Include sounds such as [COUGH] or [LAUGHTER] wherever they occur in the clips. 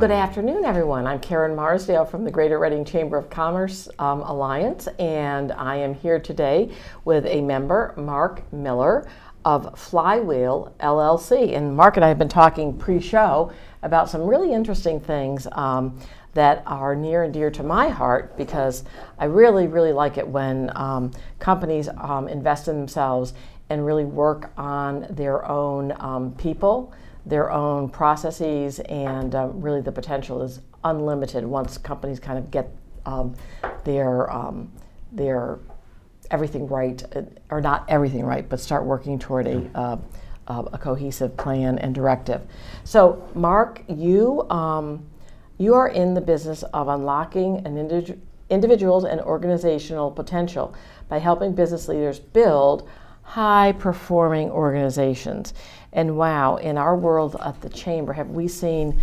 good afternoon, everyone. I'm Karen Marsdale from the Greater Reading Chamber of Commerce um, Alliance, and I am here today with a member, Mark Miller of Flywheel LLC. And Mark and I have been talking pre show about some really interesting things um, that are near and dear to my heart because I really, really like it when um, companies um, invest in themselves and really work on their own um, people, their own processes, and um, really the potential is unlimited once companies kind of get um, their their everything right, uh, or not everything right, but start working toward a, uh, uh, a cohesive plan and directive. So, Mark, you um, you are in the business of unlocking an indi- individual's and organizational potential by helping business leaders build high performing organizations. And wow, in our world at the chamber, have we seen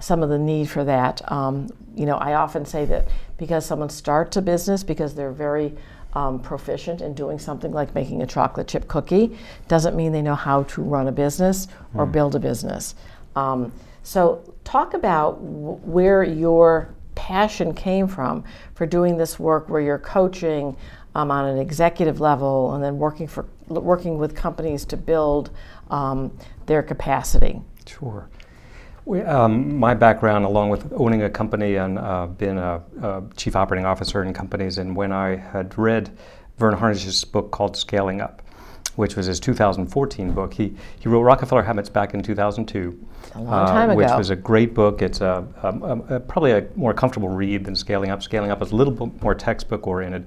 some of the need for that? Um, you know, I often say that because someone starts a business because they're very um, proficient in doing something like making a chocolate chip cookie doesn't mean they know how to run a business or mm. build a business. Um, so, talk about w- where your passion came from for doing this work, where you're coaching um, on an executive level and then working for working with companies to build um, their capacity. Sure. We, um, my background, along with owning a company and uh, being a, a, chief operating officer in companies, and when I had read Verne Harnish's book called Scaling Up, which was his 2014 book, he, he wrote Rockefeller Habits back in 2002. A long time uh, ago. Which was a great book. It's a, a, a, probably a more comfortable read than Scaling Up. Scaling Up is a little bit more textbook oriented.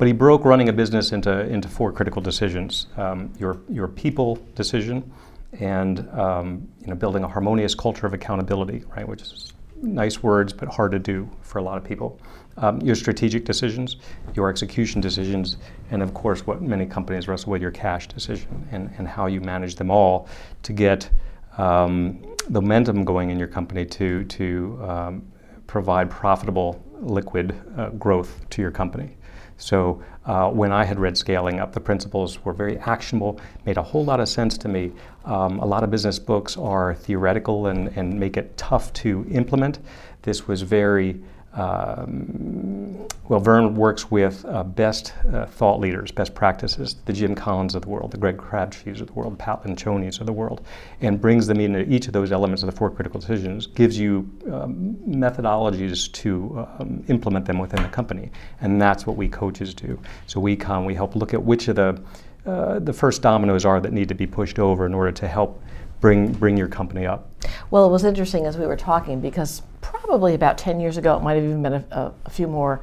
But he broke running a business into, into four critical decisions um, your, your people decision, and um, you know, building a harmonious culture of accountability, right, which is nice words but hard to do for a lot of people. Um, your strategic decisions, your execution decisions, and of course, what many companies wrestle with, your cash decision and, and how you manage them all to get um, the momentum going in your company to, to um, provide profitable, liquid uh, growth to your company. So uh, when I had read Scaling Up, the principles were very actionable, made a whole lot of sense to me. Um, a lot of business books are theoretical and, and make it tough to implement. This was very um, well, Verne works with uh, best uh, thought leaders, best practices, the Jim Collins of the world, the Greg Crabtrees of the world, Pat Lencioni's of the world, and brings them into each of those elements of the four critical decisions, gives you um, methodologies to um, implement them within the company. And that's what we coaches do. So we come, we help look at which of the uh, the first dominoes are that need to be pushed over in order to help bring bring your company up. Well, it was interesting as we were talking because probably about 10 years ago, it might have even been a, a few more,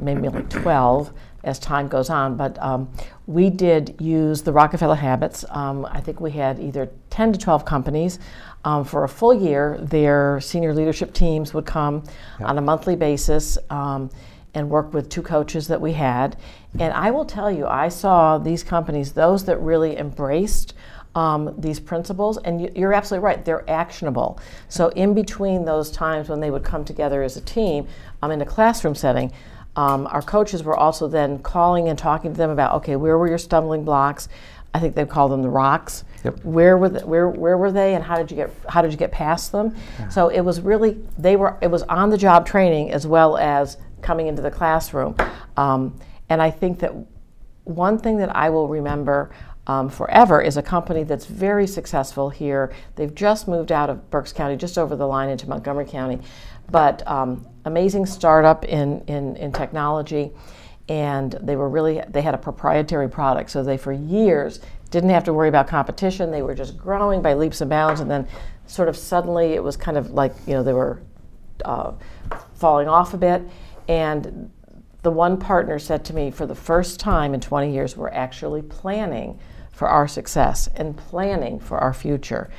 maybe like 12 as time goes on, but um, we did use the Rockefeller Habits. Um, I think we had either 10 to 12 companies. Um, for a full year, their senior leadership teams would come yep. on a monthly basis um, and work with two coaches that we had. And I will tell you, I saw these companies, those that really embraced um, these principles, and you, are absolutely right, they're actionable. So, in between those times when they would come together as a team um, in a classroom setting, um, our coaches were also then calling and talking to them about okay, where were your stumbling blocks? I think they call them the rocks. Yep. Where were the, where where were they, and how did you get how did you get past them? Yeah. So it was really they were it was on the job training as well as coming into the classroom, um, and I think that one thing that I will remember um, forever is a company that's very successful here. They've just moved out of Berks County, just over the line into Montgomery County, but um, amazing startup in, in, in technology. And they were really, they had a proprietary product. So they, for years, didn't have to worry about competition. They were just growing by leaps and bounds. And then, sort of suddenly, it was kind of like, you know, they were uh, falling off a bit. And the one partner said to me, for the first time in 20 years, we're actually planning for our success and planning for our future.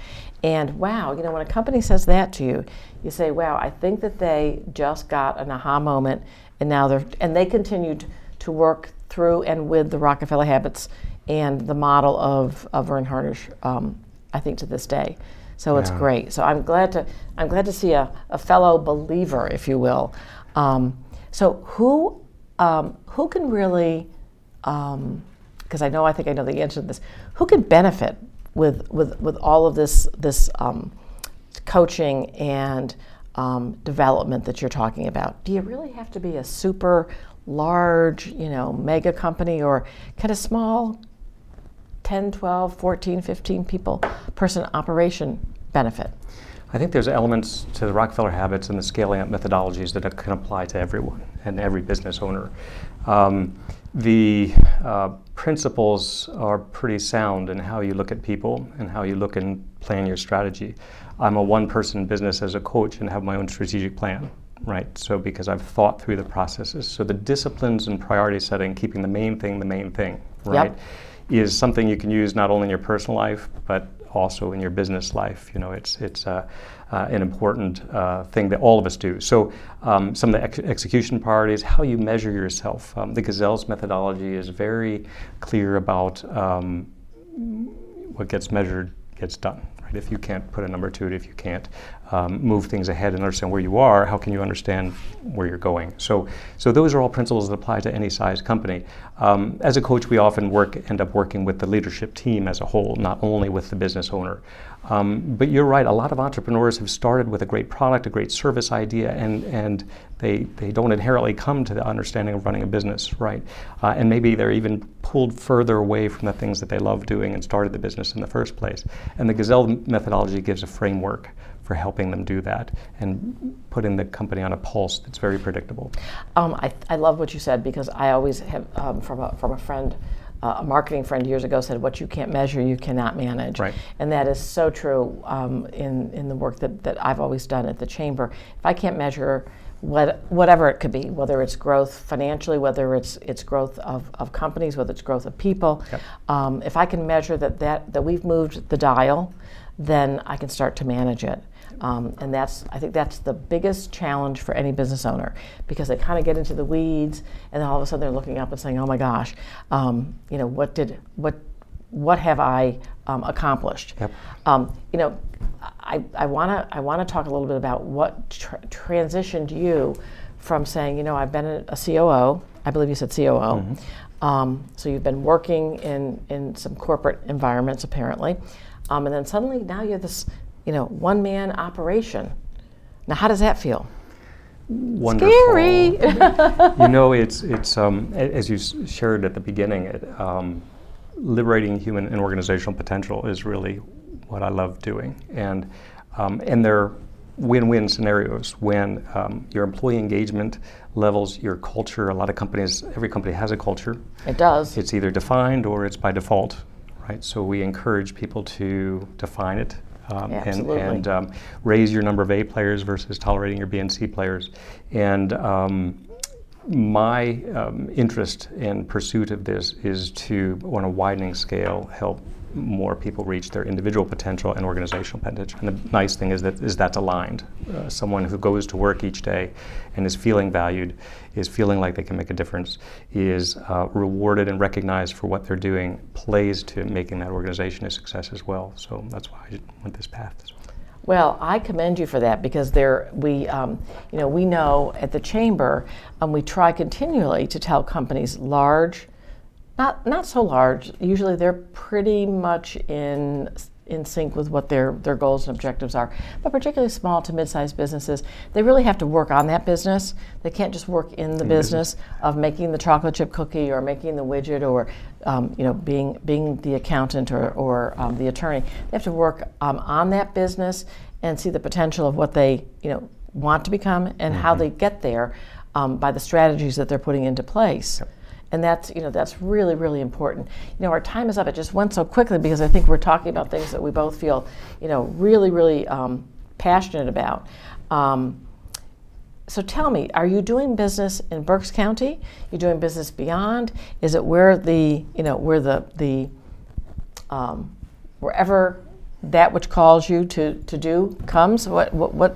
And wow, you know, when a company says that to you, you say, wow, I think that they just got an aha moment and now they're, and they continued to work through and with the Rockefeller habits and the model of, of Verne Harnish, um, I think to this day. So yeah. it's great. So I'm glad to, I'm glad to see a, a fellow believer, if you will. Um, so who, um, who can really, um, because I know I think I know the answer to this. Who can benefit with with with all of this this um, coaching and um, development that you're talking about, do you really have to be a super large, you know, mega company or kind of small 10, 12, 14, 15 people person operation benefit? I think there's elements to the Rockefeller habits and the scaling up methodologies that can apply to everyone and every business owner. Um, the uh, principles are pretty sound in how you look at people and how you look and plan your strategy. I'm a one person business as a coach and have my own strategic plan, right? So, because I've thought through the processes. So, the disciplines and priority setting, keeping the main thing the main thing, right? Yep. Is something you can use not only in your personal life, but also in your business life. You know, it's it's uh, uh, an important uh, thing that all of us do. So, um, some of the ex- execution priorities, how you measure yourself. Um, the Gazelle's methodology is very clear about um, what gets measured gets done. Right? If you can't put a number to it, if you can't um, move things ahead and understand where you are, how can you understand where you're going? So, so those are all principles that apply to any size company. Um, as a coach, we often work end up working with the leadership team as a whole, not only with the business owner. Um, but you're right. A lot of entrepreneurs have started with a great product, a great service idea, and and they they don't inherently come to the understanding of running a business, right? Uh, and maybe they're even pulled further away from the things that they love doing and started the business in the first place. And the Gazelle methodology gives a framework for helping them do that and putting the company on a pulse that's very predictable. Um, I, I love what you said because I always have um, from a from a friend. Uh, a marketing friend years ago said, "What you can't measure, you cannot manage," Right. and that is so true um, in in the work that, that I've always done at the chamber. If I can't measure what, whatever it could be, whether it's growth financially, whether it's it's growth of, of companies, whether it's growth of people, Yep. um, if I can measure that, that that we've moved the dial, then I can start to manage it. Um, and that's I think that's the biggest challenge for any business owner because they kind of get into the weeds and then all of a sudden they're looking up and saying, "Oh my gosh, um, you know what did what what have I um, accomplished?" Yep. Um, you know, I, I want to I want to talk a little bit about what tra- transitioned you from saying, you know, I've been a, a COO. I believe you said COO. Um, so you've been working in in some corporate environments apparently, um, and then suddenly now you're this, you know, one man operation. Now, how does that feel? Wonderful. Scary. [LAUGHS] you know, it's it's um, as you shared at the beginning. It, um, liberating human and organizational potential is really what I love doing, and um, and they're win-win scenarios when um, your employee engagement levels, your culture. A lot of companies, every company has a culture. It does. It's either defined or it's by default, right? So we encourage people to define it um, and, and um, raise your number of A players versus tolerating your B and C players. And um, my um, interest and pursuit of this is to, on a widening scale, help more people reach their individual potential and organizational potential. And the nice thing is that is that's aligned. Uh, someone who goes to work each day and is feeling valued, is feeling like they can make a difference, is uh, rewarded and recognized for what they're doing, plays to making that organization a success as well. So that's why I went this path. as well. Well, I commend you for that because there we, um, you know, we know at the chamber, um, we try continually to tell companies large, not not so large. Usually, they're pretty much in in sync with what their their goals and objectives are. But particularly small to mid-sized businesses, they really have to work on that business. They can't just work in the business of making the chocolate chip cookie or making the widget or um, you know being being the accountant or, or um, the attorney. They have to work um, on that business and see the potential of what they you know want to become and how they get there um, by the strategies that they're putting into place and that's you know that's really really important. You know our time is up. It just went so quickly because i think we're talking about things that we both feel you know really really um, passionate about. Um, so tell me are you doing business in berks county? You're doing business beyond? Is it where the you know where the the um, wherever that which calls you to, to do comes what what, what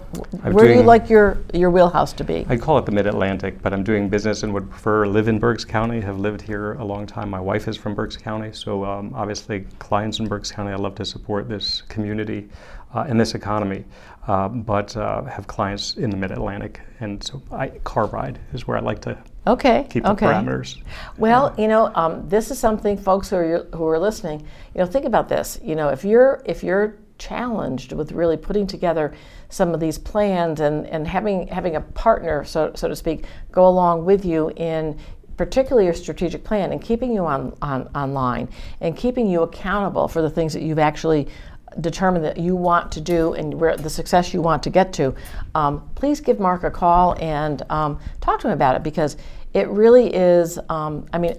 where do you like your your wheelhouse to be I call it the Mid Atlantic, but I'm doing business and would prefer live in Berks County. Have lived here a long time. My wife is from Berks County, so um, obviously clients in Berks County. I love to support this community uh, and this economy, uh, but uh, have clients in the Mid Atlantic, and so I, car ride is where I like to okay keep the okay parameters. Well, you know, um, this is something, folks who are who are listening. You know, think about this. You know, if you're if you're challenged with really putting together some of these plans and, and having having a partner, so, so to speak, go along with you in particularly your strategic plan and keeping you on, on online and keeping you accountable for the things that you've actually determined that you want to do and where the success you want to get to, um, please give Mark a call and um, talk to him about it because it really is. Um, I mean,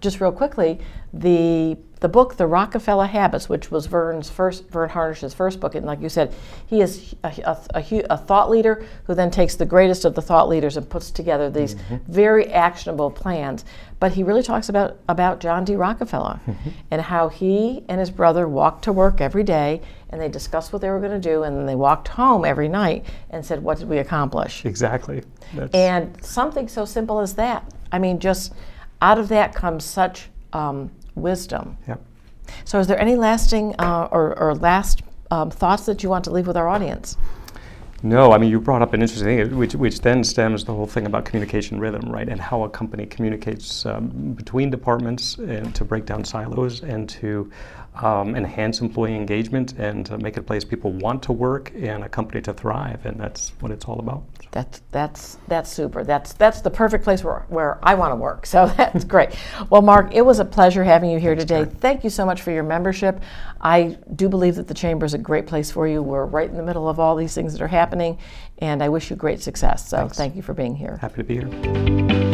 just real quickly, the the book The Rockefeller Habits, which was Verne's first Verne Harnish's first book, and like you said, he is a, a, a, a, thought leader who then takes the greatest of the thought leaders and puts together these mm-hmm. very actionable plans. But he really talks about about John D. Rockefeller mm-hmm. and how he and his brother walked to work every day and they discussed what they were going to do, and then they walked home every night and said, "What did we accomplish?" Exactly. That's and something so simple as that. I mean, just out of that comes such um, wisdom. Yep. So, is there any lasting uh, or, or, last um, thoughts that you want to leave with our audience? No, I mean, you brought up an interesting thing, which, which then stems the whole thing about communication rhythm, right? And how a company communicates um, between departments and to break down silos and to um, enhance employee engagement and to make it a place people want to work and a company to thrive. And that's what it's all about. That's that's that's super. That's that's the perfect place where, where I want to work. So [LAUGHS] that's great. Well, Mark, it was a pleasure having you here today. Thank you so much for your membership. I do believe that the chamber is a great place for you. We're right in the middle of all these things that are happening, and I wish you great success. So Thanks. thank you for being here. Happy to be here.